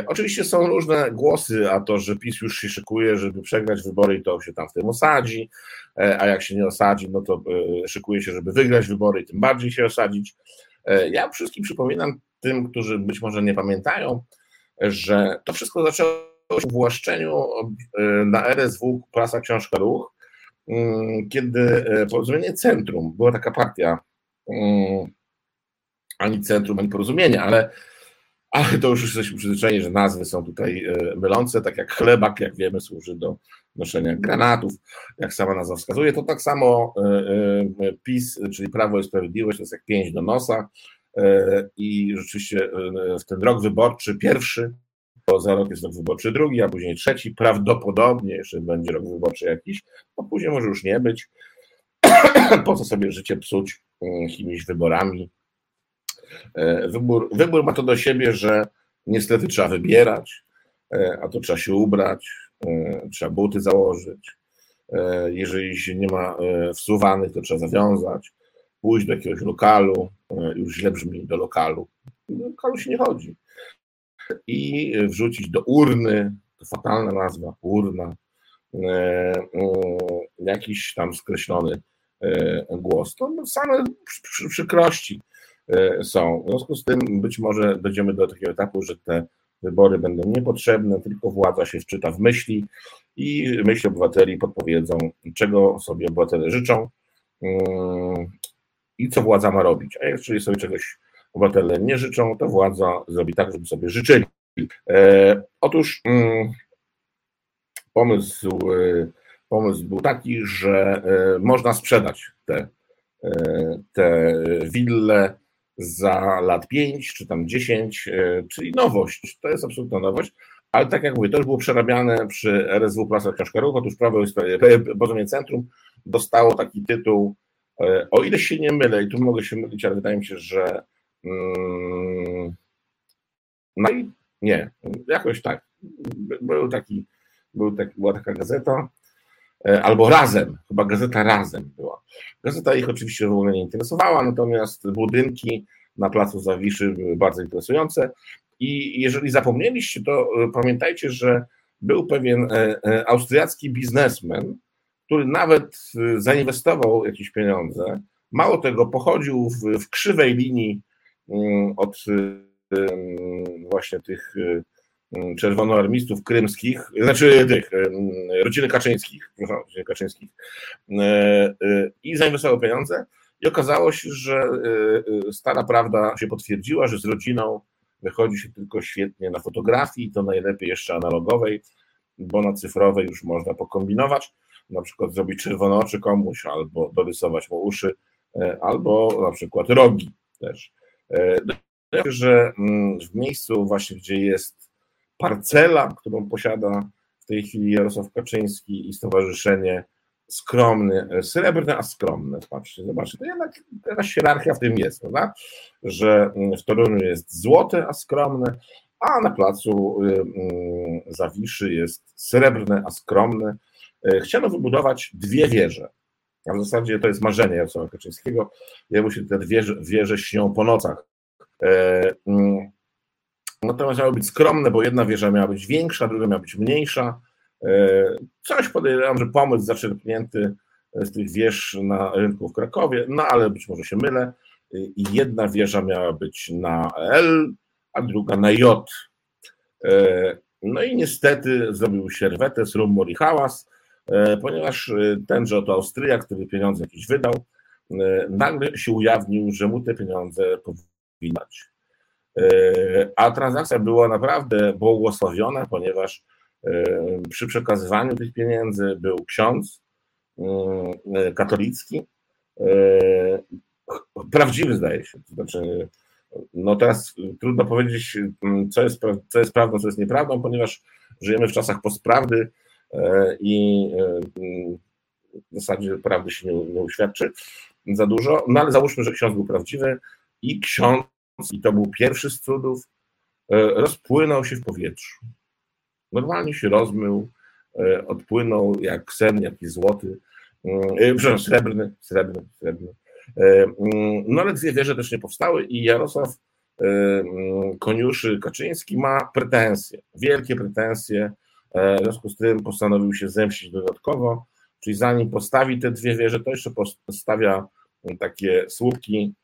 S1: Oczywiście są różne głosy, a to, że PiS już się szykuje, żeby przegrać wybory to się tam w tym osadzi, a jak się nie osadzi, no to szykuje się, żeby wygrać wybory i tym bardziej się osadzić. Ja wszystkim przypominam tym, którzy być może nie pamiętają, że to wszystko zaczęło się w ułaszczeniu na RSW Prasa Książka Ruch, Mm, kiedy e, porozumienie Centrum, była taka partia, mm, ani Centrum, ani Porozumienie, ale, ale to już jesteśmy przyzwyczajeni, że nazwy są tutaj e, mylące, tak jak chlebak, jak wiemy, służy do noszenia granatów, jak sama nazwa wskazuje, to tak samo e, PiS, czyli Prawo i Sprawiedliwość, to jest jak pięć do nosa i rzeczywiście w ten rok wyborczy, pierwszy, bo za rok jest rok wyborczy drugi, a później trzeci, prawdopodobnie jeszcze będzie rok wyborczy jakiś, a później może już nie być. <coughs> po co sobie życie psuć mm, jakimiś wyborami? E, wybór, wybór ma to do siebie, że niestety trzeba wybierać, e, a to trzeba się ubrać, e, trzeba buty założyć. Jeżeli się nie ma wsuwanych, to trzeba zawiązać, pójść do jakiegoś lokalu, już źle brzmi do lokalu. Do lokalu się nie chodzi i wrzucić do urny, to fatalna nazwa, urna, jakiś tam skreślony głos. To same przykrości są. W związku z tym być może dojdziemy do takiego etapu, że te wybory będą niepotrzebne, tylko władza się wczyta w myśli i myśli obywateli podpowiedzą, czego sobie obywatele życzą i co władza ma robić. A jeżeli sobie czegoś obywatele nie życzą, to władza zrobi tak, żeby sobie życzyli. E, otóż mm, pomysł, e, pomysł był taki, że e, można sprzedać te, te wille za lat 5 czy tam 10, czyli nowość. To jest absolutna nowość. Ale tak jak mówię, to już było przerabiane przy RSW Plaza Książkarów. Otóż Prawo i Centrum dostało taki tytuł, o ile się nie mylę, i tu mogę się mylić, ale wydaje mi się, że Mm, no i nie, jakoś tak. Był taki, był taki, była taka gazeta, e, albo Razem, chyba gazeta Razem była. Gazeta ich oczywiście w ogóle nie interesowała, natomiast budynki na placu Zawiszy były bardzo interesujące. I jeżeli zapomnieliście, to e, pamiętajcie, że był pewien e, austriacki biznesmen, który nawet zainwestował jakieś pieniądze. Mało tego, pochodził w, w krzywej linii Mm, od właśnie tych czerwonoarmistów krymskich, znaczy tych rodziny Kaczyńskich, rodziny Kaczyńskich e, e, i zainwestował pieniądze i okazało się, że e, stara prawda się potwierdziła, że z rodziną wychodzi się tylko świetnie na fotografii, to najlepiej jeszcze analogowej, bo na cyfrowej już można pokombinować, na przykład zrobić czerwone oczy komuś, albo dorysować mu uszy, albo na przykład rogi też. E, że mm, w miejscu właśnie, gdzie jest parcela, którą posiada w tej chwili Jarosław Kaczyński i Stowarzyszenie skromny, srebrny, a skromny. Patrzcie, zobaczcie, to jednak jakaś hierarchia w tym jest, prawda? Że w Toruniu jest złoty, a skromny, a na placu Zawiszy jest srebrny, a skromny. Chciano wybudować dwie wieże. A w zasadzie to jest marzenie Jarosława Kaczyńskiego. Jemu się te wieże, wieże śnią po nocach. Natomiast miały być skromne, bo jedna wieża miała być większa, druga miała być mniejsza. E, coś podejrzewam, że pomysł zaczerpnięty z tych wież na rynku w Krakowie, no ale być może się mylę. I jedna wieża miała być na L, a druga na J. E, no i niestety zrobił sierwetę, rumor i hałas, e, ponieważ tenże oto Austriak, który pieniądze jakieś wydał, nagle się ujawnił, że mu te pieniądze powinny dać. A transakcja była naprawdę błogosławiona, ponieważ przy przekazywaniu tych pieniędzy był ksiądz katolicki, prawdziwy zdaje się, znaczy no teraz trudno powiedzieć, co jest, co jest prawdą, co jest nieprawdą, ponieważ żyjemy w czasach postprawdy i w zasadzie prawdy się nie, nie uświadczy za dużo, no ale załóżmy, że ksiądz był prawdziwy i ksiądz, i to był pierwszy z cudów, rozpłynął się w powietrzu. Normalnie się rozmył, e, odpłynął jak sen, jakiś złoty, e, przepraszam, srebrny, srebrny, srebrny. E, mm, no ale dwie wieże też nie powstały i Jarosław mm, Koniuszy Kaczyński ma pretensje, wielkie pretensje, w związku z tym postanowił się zemścić dodatkowo, czyli zanim postawi te dwie wieże, to jeszcze postawia takie słupki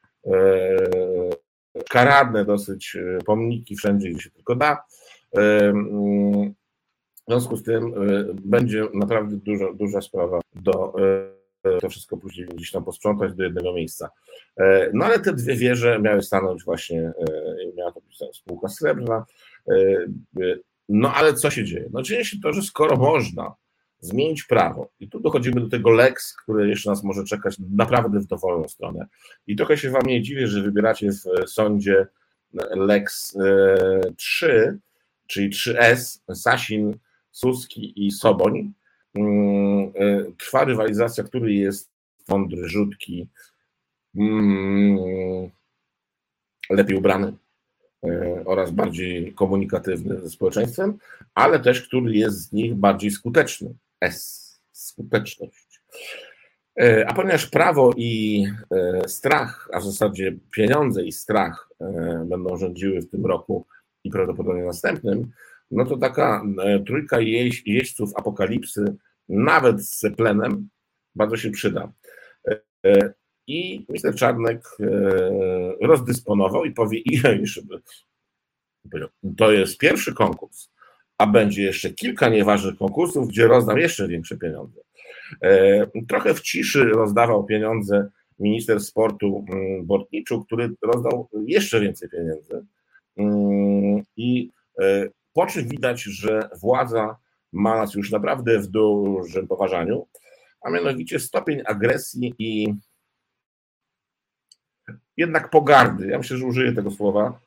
S1: karadne dosyć pomniki wszędzie, gdzie się tylko da, w związku z tym będzie naprawdę duża, duża sprawa do to wszystko później gdzieś tam posprzątać do jednego miejsca. No ale te dwie wieże miały stanąć właśnie, miała to być spółka srebrna. No ale co się dzieje? No dzieje się to, że skoro można zmienić prawo, i tu dochodzimy do tego lex, który jeszcze nas może czekać naprawdę w dowolną stronę. I trochę się wam nie dziwię, że wybieracie w sądzie lex 3, czyli 3S, Sasin, Suski i Soboń. Mm, e, trwa rywalizacja, który jest mądry, rzutki, mm, lepiej ubrany e, oraz bardziej komunikatywny ze społeczeństwem, ale też który jest z nich bardziej skuteczny. S, skuteczność. E, a ponieważ prawo i strach, a w zasadzie pieniądze i strach będą rządziły w tym roku i prawdopodobnie następnym, no to taka e, trójka jeź, jeźdźców apokalipsy, nawet z plenem, bardzo się przyda. E, e, I minister Czarnek rozdysponował i powie, <laughs> ile już to jest pierwszy konkurs, a będzie jeszcze kilka nieważnych konkursów, gdzie rozdam jeszcze większe pieniądze. Trochę w ciszy rozdawał pieniądze minister sportu mm, Bortniczu, który rozdał jeszcze więcej pieniędzy. Mm, I po czym widać, że władza ma nas już naprawdę w dużym poważaniu, a mianowicie stopień agresji i jednak pogardy. Ja myślę, że użyję tego słowa.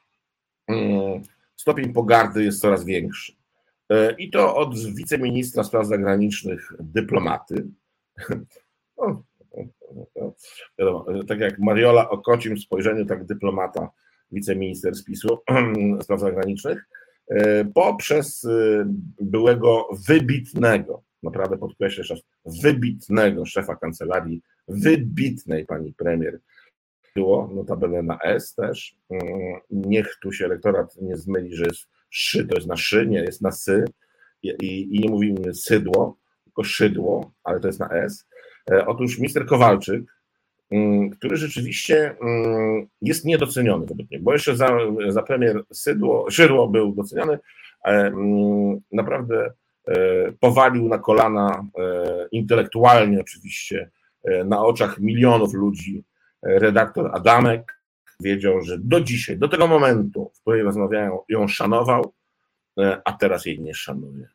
S1: Mm, stopień pogardy jest coraz większy. E, I to od wiceministra spraw zagranicznych dyplomaty. <laughs> wiadomo, tak jak Mariola o kocim spojrzeniu, tak dyplomata, wiceminister spisu <clears throat> spraw zagranicznych E, poprzez byłego wybitnego, naprawdę podkreślę jeszcze raz, wybitnego szefa kancelarii, wybitnej pani premier, było notabene na S też. Mm, niech tu się elektorat nie zmyli, że jest szy, to jest na szy, nie, jest na sy i, i nie mówimy sydło, tylko szydło, ale to jest na S. E, otóż minister Kowalczyk Mm, który rzeczywiście mm, jest niedoceniony według mnie, bo jeszcze za, za premier Sydło, Szydło był doceniany, mm, naprawdę e, powalił na kolana e, intelektualnie oczywiście na oczach milionów ludzi redaktor Adamek wiedział, że do dzisiaj, do tego momentu, w którym rozmawiają, ją szanował, a teraz jej nie szanuje.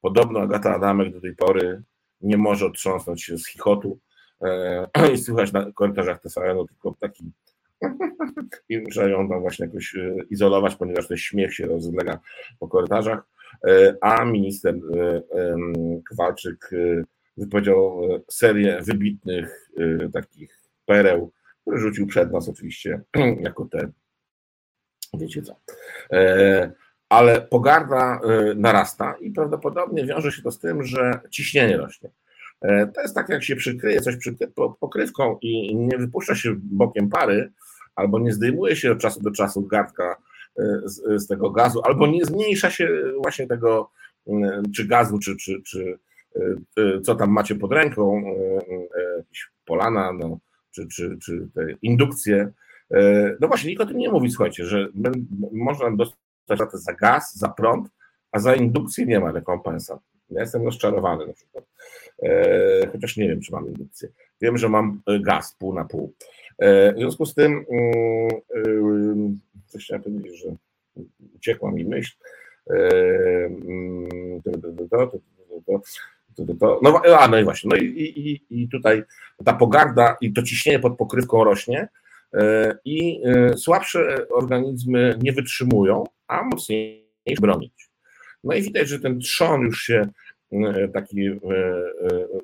S1: Podobno Agata Adamek do tej pory nie może otrząsnąć się z chichotu, E, <clears throat> i słychać na korytarzach TVN-u tylko taki <laughs> i muszę ją tam właśnie jakoś e, izolować, ponieważ ten śmiech się rozlega po korytarzach, e, a minister Kowalczyk wypowiedział serię wybitnych takich pereł, które rzucił przed nas oczywiście <clears throat> jako te, wiecie co. Ale pogarda narasta i prawdopodobnie wiąże się to z tym, że ciśnienie rośnie. To jest tak, jak się przykryje coś pokrywką i nie wypuszcza się bokiem pary, albo nie zdejmuje się od czasu do czasu gardka z, z tego gazu, albo nie zmniejsza się właśnie tego czy gazu, czy, czy, czy co tam macie pod ręką, jakieś polana, no, czy, czy, czy te indukcje. No właśnie, nikt o tym nie mówi, słuchajcie, że można dostać za gaz, za prąd, a za indukcję nie ma rekompensat. Ja jestem rozczarowany na przykład. Chociaż nie wiem, czy mam indukcję. Wiem, że mam gaz pół na pół. W związku z tym, coś chciałem powiedzieć, że uciekła mi myśl. No, a, no i właśnie. No i, i, i tutaj ta pogarda i to ciśnienie pod pokrywką rośnie i słabsze organizmy nie wytrzymują, a mocniejsze bronić. No i widać, że ten trzon już się taki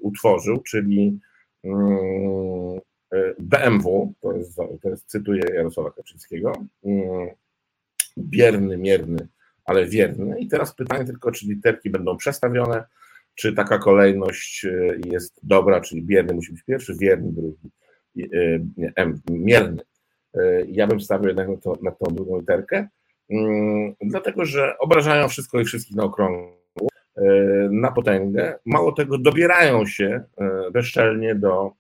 S1: utworzył, czyli BMW, to jest, to jest cytuję Jarosława Kaczyńskiego, bierny, mierny, ale wierny. I teraz pytanie tylko, czy literki będą przestawione, czy taka kolejność e, jest dobra, czyli bierny musi być pierwszy, wierny drugi, e, M, mierny. E, ja bym stawił jednak na, to, na tą drugą literkę, mm, dlatego że obrażają wszystko i wszystkich na okrągło, na potęgę. Mało tego, dobierają się bezczelnie do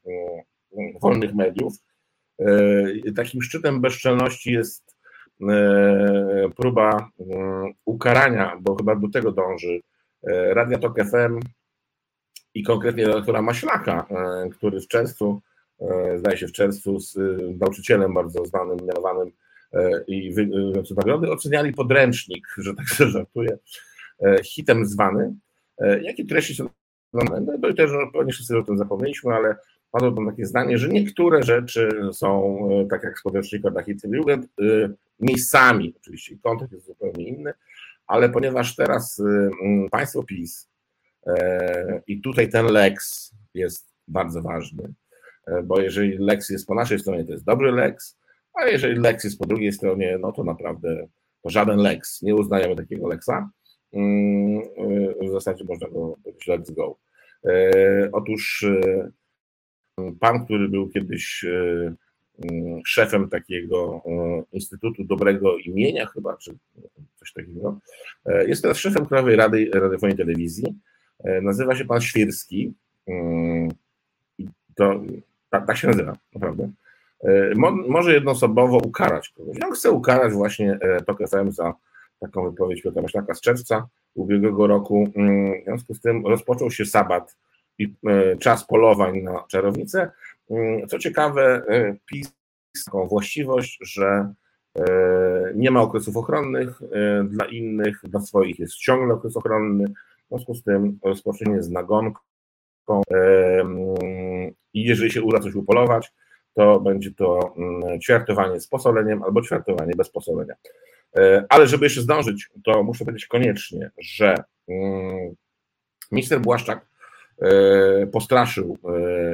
S1: wolnych mediów. Takim szczytem bezczelności jest próba mm, ukarania, bo chyba do tego dąży Radia Tok FM i konkretnie redaktora Maślaka, e, który w czerwcu, zdaje się w czerwcu z nauczycielem bardzo znanym, mianowanym i znaczy nagrody oceniali podręcznik, że tak się żartuję, hitem zwany. Jakie treści są no i też pewnie wszyscy o tym zapomnieliśmy, ale padło tam takie zdanie, że niektóre rzeczy są, tak jak z podręcznika dla Hitlerjugend, miejscami, oczywiście kontekst jest zupełnie inny, ale ponieważ teraz y, mm, państwo PiS e, i tutaj ten Lex jest bardzo ważny, e, bo jeżeli Lex jest po naszej stronie, to jest dobry Lex, a jeżeli Lex jest po drugiej stronie, no to naprawdę to żaden Lex, nie uznajemy takiego Lexa. Mm, y, w zasadzie można go powiedzieć Let's go. E, otóż pan, który był kiedyś szefem takiego e, Instytutu Dobrego Imienia chyba, czy coś takiego. E, jest teraz szefem Krajowej Rady Radiofonii i Telewizji. E, nazywa się pan Świerski. Mm, to, tak, tak się nazywa, naprawdę. Mo, może jednoosobowo ukarać kogoś. Ja chcę ukarać właśnie TOK FM za taką wypowiedź Piotra Maślaka z czerwca ubiegłego roku. Mm, w związku z tym rozpoczął się sabat i czas polowań na czarownicę. Mm, co ciekawe, e, PiS taką właściwość, że e, nie ma okresów ochronnych e, dla innych, dla swoich jest ciągle okres ochronny, w związku z tym rozpoczęcie z nagonką i jeżeli się uda coś upolować, to będzie to mm, ćwiartowanie z posoleniem albo ćwiartowanie bez posolenia. Ale żeby jeszcze zdążyć, to muszę powiedzieć koniecznie, że mm, minister Błaszczak postraszył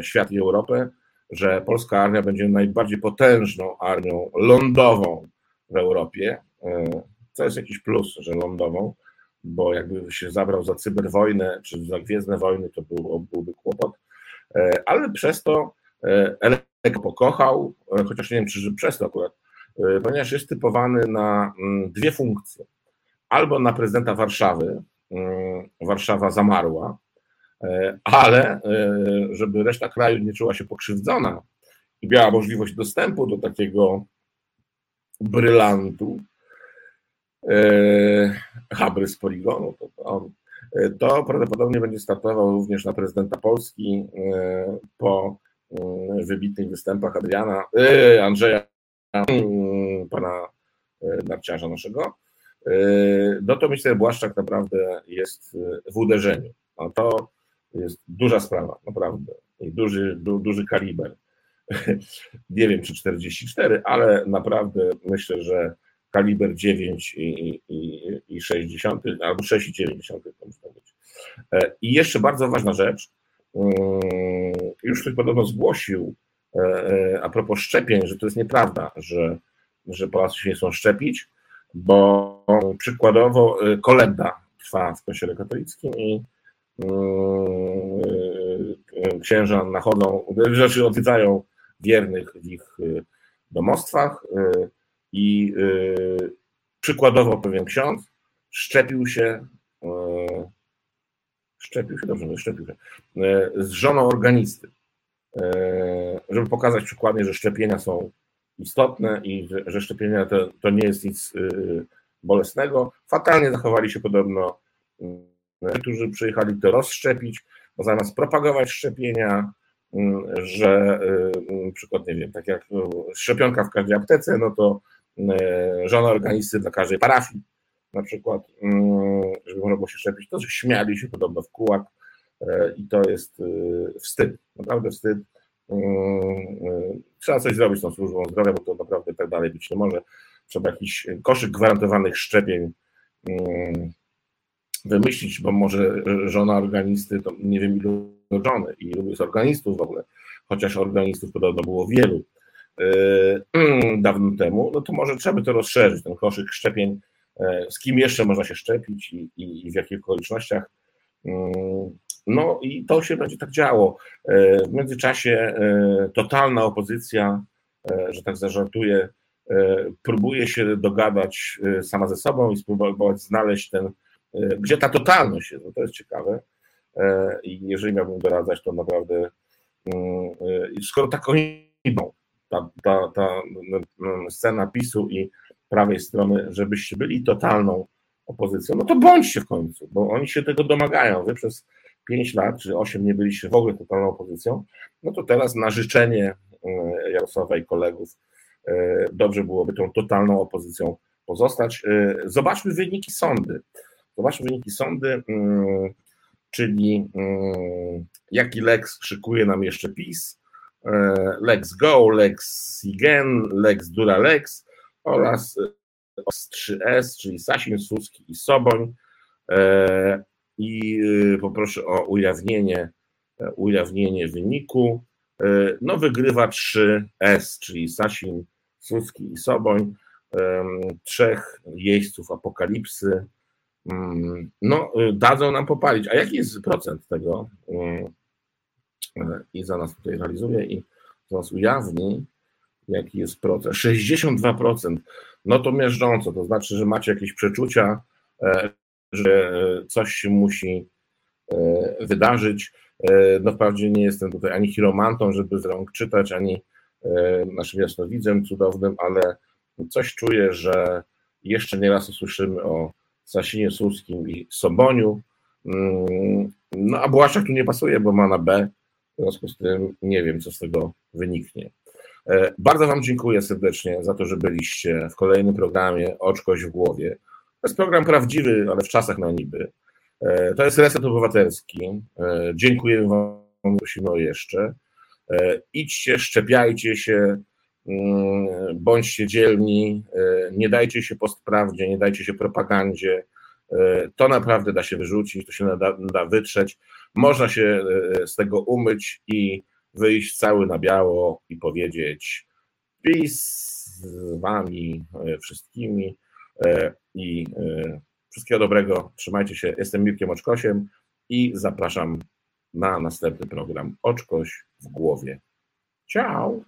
S1: świat i Europę, że polska armia będzie najbardziej potężną armią lądową w Europie. To jest jakiś plus, że lądową, bo jakby się zabrał za cyberwojnę czy za gwiezdne wojny, to był, byłby kłopot. Ale przez to Elek pokochał, chociaż nie wiem, czy przez to akurat, ponieważ jest typowany na mm, dwie funkcje. Albo na prezydenta Warszawy, mm, Warszawa zamarła, E, ale e, żeby reszta kraju nie czuła się pokrzywdzona i miała możliwość dostępu do takiego brylantu, e, Habry z poligonu, to, to, prawdopodobnie będzie startował również na prezydenta Polski po wybitnych występach Adriana, Andrzeja, pana narciarza naszego. No to minister Błaszczak naprawdę jest w uderzeniu. A to jest duża sprawa, naprawdę. I duży, du, duży kaliber. <laughs> Nie wiem, czy 44, ale naprawdę myślę, że kaliber 9 i, i, i 60, albo 6,9 to może być. E, I jeszcze bardzo ważna rzecz. już ktoś podobno zgłosił a propos szczepień, że to jest nieprawda, że, że Polacy się nie chcą szczepić, bo przykładowo kolenda trwa w Kościele katolickim i księża nachodzą, rzeczy odwiedzają wiernych w ich domostwach i przykładowo pewien ksiądz szczepił się, szczepił się, dobrze, szczepił się, z żoną organisty, żeby pokazać przykładnie, że szczepienia są istotne i że, że szczepienia to, to nie jest nic bolesnego. Fatalnie zachowali się podobno którzy przyjechali to rozszczepić, zamiast propagować szczepienia, że na przykład, nie wiem, tak jak szczepionka w każdej aptece, no to żona organisty dla każdej parafii na przykład, mm, żeby można było się szczepić, to śmiali się podobno w kółak e, i to jest wstyd, naprawdę wstyd. Mm, trzeba coś zrobić z tą służbą zdrowia, bo to naprawdę tak dalej być nie może. Trzeba jakiś koszyk gwarantowanych szczepień mm, wymyślić, bo może żona organisty, to nie wiem ilu żony i ilu jest organistów w ogóle, chociaż organistów podobno było wielu <clears throat> dawno temu, no to może trzeba by to rozszerzyć, ten koszyk szczepień E, z kim jeszcze można się szczepić i, i, w jakich okolicznościach. Mm, no i to się będzie tak działo. E, w międzyczasie e, totalna opozycja, że tak zażartuję, próbuje się dogadać sama ze sobą i spróbować znaleźć ten, gdzie ta totalność jest, no to jest ciekawe. I jeżeli miałbym doradzać, to naprawdę mm, skoro taką ta, ta, ta scena PiSu i prawej strony, żebyście byli totalną opozycją, no to bądźcie w końcu, bo oni się tego domagają. Wy przez 5 lat czy 8 nie byliście w ogóle totalną opozycją, no to teraz na życzenie e, Jarosława i kolegów e, dobrze byłoby tą totalną opozycją pozostać. E, zobaczmy wyniki sądy. Zobaczmy wyniki sądy, mm, czyli mm, jaki Lex szykuje nam jeszcze PiS, Lex Go, Lex Sigen, Lex Dura Lex, oraz OS 3S, czyli Sasin, Suski i Soboń. E, I poproszę o ujawnienie, e, ujawnienie wyniku. E, no wygrywa 3S, czyli Sasin, Suski i Soboń, trzech jeźdźców apokalipsy. Mm, no, y, dadzą nam popalić. A jaki jest procent tego? Mm, I za nas tutaj realizuje i za nas ujawni jaki jest procent. 62%. No to miażdżąco, to znaczy, że macie jakieś przeczucia, e, że coś się musi e, wydarzyć. E, no wprawdzie nie jestem tutaj ani chiromantą, żeby z rąk czytać, ani naszym jasnowidzem cudownym, ale coś czuję, że jeszcze nie raz usłyszymy o Sasinie Suskim i Soboniu. Mm, no a Błaszczak tu nie pasuje, bo ma na B, w związku z tym nie wiem, co z tego wyniknie. E, bardzo Wam dziękuję serdecznie za to, że byliście w kolejnym programie Oczkość w głowie. To jest program prawdziwy, ale w czasach na niby. E, to jest Reset Obywatelski. E, dziękuję Wam, prosimy jeszcze. Idźcie, szczepiajcie się, bądźcie dzielni, nie dajcie się postprawdzie, nie dajcie się propagandzie. To naprawdę da się wyrzucić, to się da, da wytrzeć. Można się z tego umyć i wyjść cały na biało i powiedzieć PiS z wami e, wszystkimi e, i e, wszystkiego dobrego, trzymajcie się, jestem Mirkiem Oczkosiem i zapraszam na następny program Oczkoś w głowie. Ciao!